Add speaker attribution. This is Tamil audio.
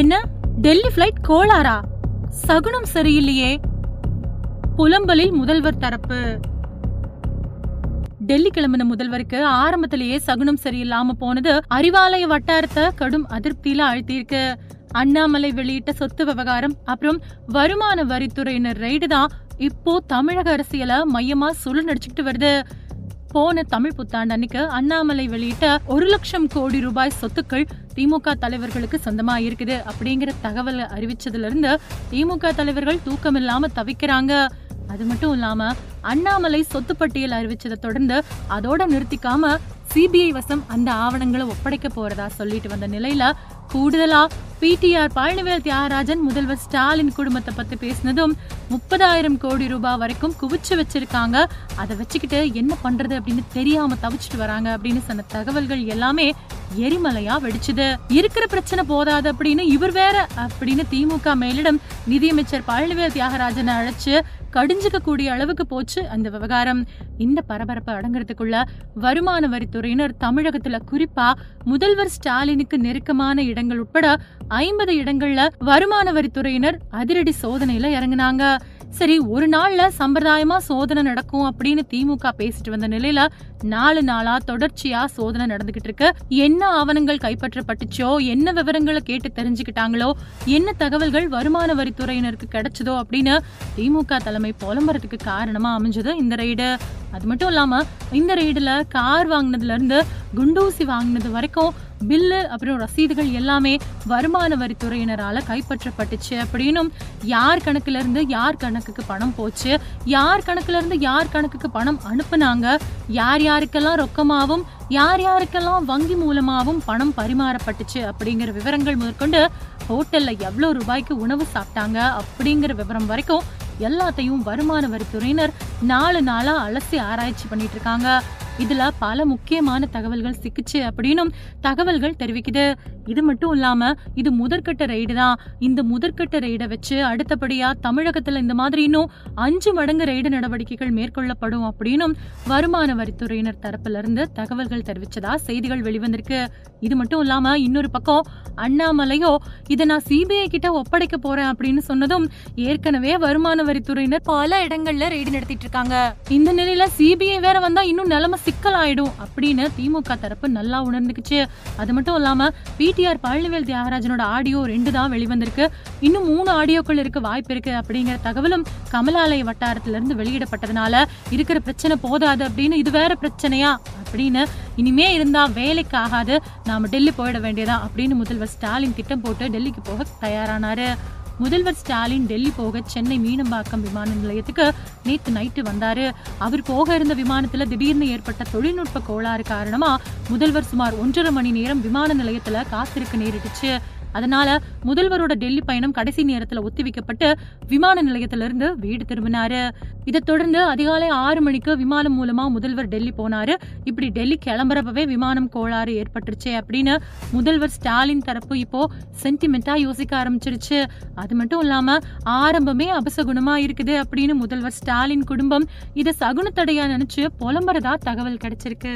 Speaker 1: என்ன? டெல்லி பிளைட் கோளாரா சகுனம் சரியில்லையே. புலம்பலில் முதல்வர் தரப்பு. டெல்லி கிளம்பின முதல்வருக்கு ஆரம்பத்திலேயே சகுனம் சரியில்லாம போனது அறிவாலய வட்டாரத்தை கடும் அதிருப்தியில அழுத்தியிருக்கு அண்ணாமலை வெளியிட்ட சொத்து விவகாரம் அப்புறம் வருமான வரித்துறையினர் ரைடு தான் இப்போ தமிழக அரசியல மையமா சுழ நடிச்சுக்கிட்டு வருது. போன தமிழ் புத்தாண்டு அன்னைக்கு அண்ணாமலை வெளியிட்ட ஒரு லட்சம் கோடி ரூபாய் சொத்துக்கள் திமுக தலைவர்களுக்கு சொந்தமா இருக்குது அப்படிங்கிற தகவல் அறிவிச்சதுல இருந்து திமுக தலைவர்கள் தூக்கம் இல்லாம தவிக்கிறாங்க. அது மட்டும் இல்லாம அண்ணாமலை சொத்து பட்டியல் அறிவிச்சதை தொடர்ந்து அதோட நிறுத்திக்காம சிபிஐ வசம் அந்த ஆவணங்களை ஒப்படைக்க போறதா சொல்லிட்டு வந்த நிலையில கூடுதலா பிடிஆர் பழனிவேல் தியாகராஜன் முதல்வர் ஸ்டாலின் குடும்பத்தை பத்தி பேசினதும் முப்பதாயிரம் கோடி ரூபாய் வரைக்கும் குவிச்சு வச்சிருக்காங்க அதை வச்சுக்கிட்டு என்ன பண்றது அப்படின்னு தெரியாம தவிச்சிட்டு வராங்க அப்படின்னு சொன்ன தகவல்கள் எல்லாமே எரிமலையா வெடிச்சுது இருக்கிற பிரச்சனை போதாது அப்படின்னு இவர் வேற அப்படின்னு திமுக மேலிடம் நிதியமைச்சர் பழனிவேல் தியாகராஜனை அழைச்சு கடிஞ்சிக்க கூடிய அளவுக்கு போச்சு அந்த விவகாரம். இந்த பரபரப்பு அடங்குறதுக்குள்ள வருமான வரித்துறையினர் தமிழகத்துல குறிப்பா முதல்வர் ஸ்டாலினுக்கு நெருக்கமான இடங்கள் உட்பட ஐம்பது இடங்கள்ல வருமான வரித்துறையினர் அதிரடி சோதனையில இறங்குனாங்க. சரி ஒரு நாள்ல சம்பிரதாயமா சோதனை நடக்கும் அப்படின்னு திமுக பேசிட்டு வந்த நிலையில நாலு நாளா தொடர்ச்சியா சோதனை நடந்துகிட்டு இருக்கு. என்ன ஆவணங்கள் கைப்பற்றப்பட்டுச்சோ என்ன விவரங்களை கேட்டு தெரிஞ்சுக்கிட்டாங்களோ என்ன தகவல்கள் வருமான வரித்துறையினருக்கு கிடைச்சதோ அப்படின்னு திமுக தலைமை புலம்புறதுக்கு காரணமா அமைஞ்சது இந்த ரெய்டு. அது மட்டும் இல்லாம இந்த ரெய்டுல கார் வாங்கினதுல இருந்து குண்டூசி வாங்கினது வரைக்கும் பில்லு அப்புறம் ரசீதுகள் எல்லாமே வருமான வரித்துறையினரால கைப்பற்றப்பட்டுச்சு. அப்படின்னும் யார் கணக்குல இருந்து யார் கணக்குக்கு பணம் போச்சு யார் கணக்குல இருந்து யார் கணக்குக்கு பணம் அனுப்புனாங்க யார் யாருக்கெல்லாம் ரொக்கமாகவும் யார் யாருக்கெல்லாம் வங்கி மூலமாகவும் பணம் பரிமாறப்பட்டுச்சு அப்படிங்கிற விவரங்கள் முதற்கொண்டு ஹோட்டல்ல எவ்வளோ ரூபாய்க்கு உணவு சாப்பிட்டாங்க அப்படிங்கிற விவரம் வரைக்கும் எல்லாத்தையும் வருமான வரித்துறையினர் நாலு நாளா அலசி ஆராய்ச்சி பண்ணிட்டு இருக்காங்க. இதுல பல முக்கியமான தகவல்கள் சிக்கிச்சு அப்படின்னும் தகவல்கள் தெரிவிக்குது. இது மட்டும் இல்லாம இது முதற்கட்ட ரெய்டு தான். இந்த முதற்கட்ட ரெய்டை வச்சு அடுத்தபடியா தமிழகத்துல இந்த மாதிரி இன்னும் அஞ்சு மடங்கு ரெய்டு நடவடிக்கைகள் மேற்கொள்ளப்படும் அப்படின்னும் வருமான வரித்துறையினர் தரப்புல இருந்து தகவல்கள் தெரிவிச்சதா செய்திகள் வெளிவந்திருக்கு. இது மட்டும் இல்லாம இன்னொரு பக்கம் அண்ணாமலையோ இதை நான் சிபிஐ கிட்ட ஒப்படைக்க போறேன் அப்படின்னு சொன்னதும் ஏற்கனவே வருமான வரித்துறையினர் பல இடங்கள்ல ரெய்டு நடத்திட்டு இருக்காங்க. இந்த நிலையில சிபிஐ வேற வந்தா இன்னும் நிலைமை சிக்கலாயிடும் அப்படின்னு திமுக தரப்பு நல்லா உணர்ந்துக்குச்சு. அது மட்டும் இல்லாம பிடிஆர் பழனிவேல் தியாகராஜனோட ஆடியோ ரெண்டு தான் வெளிவந்திருக்கு. இன்னும் மூணு ஆடியோக்கள் இருக்க வாய்ப்பு இருக்கு அப்படிங்கிற தகவலும் கமலாலய வட்டாரத்துல இருந்து வெளியிடப்பட்டதுனால இருக்கிற பிரச்சனை போதாது அப்படின்னு இது வேற பிரச்சனையா அப்படின்னு இனிமே இருந்தா வேலைக்கு ஆகாது நாம டெல்லி போயிட வேண்டியதா அப்படின்னு முதல்வர் ஸ்டாலின் திட்டம் போட்டு டெல்லிக்கு போக தயாரானாரு. முதல்வர் ஸ்டாலின் டெல்லி போக சென்னை மீனம்பாக்கம் விமான நிலையத்துக்கு நேற்று நைட்டு வந்தாரு. அவர் போக இருந்த விமானத்துல திடீர்னு ஏற்பட்ட தொழில்நுட்ப கோளாறு காரணமா முதல்வர் சுமார் ஒன்றரை மணி நேரம் விமான நிலையத்துல காத்திருக்க நேரிட்டுச்சு. அதனால முதல்வரோட டெல்லி பயணம் கடைசி நேரத்துல ஒத்திவைக்கப்பட்டு விமான நிலையத்திலிருந்து வீடு திரும்பினாரு. இதை தொடர்ந்து அதிகாலை ஆறு மணிக்கு விமானம் மூலமா முதல்வர் டெல்லி போனாரு. இப்படி டெல்லி கிளம்புறப்பவே விமானம் கோளாறு ஏற்பட்டுருச்சு அப்படின்னு முதல்வர் ஸ்டாலின் தரப்பு இப்போ சென்டிமெண்டா யோசிக்க ஆரம்பிச்சிருச்சு. அது மட்டும் இல்லாம ஆரம்பமே அபசகுணமா இருக்குது அப்படின்னு முதல்வர் ஸ்டாலின் குடும்பம் இதை சகுனத்தடையா நினைச்சு புலம்புறதா தகவல் கிடைச்சிருக்கு.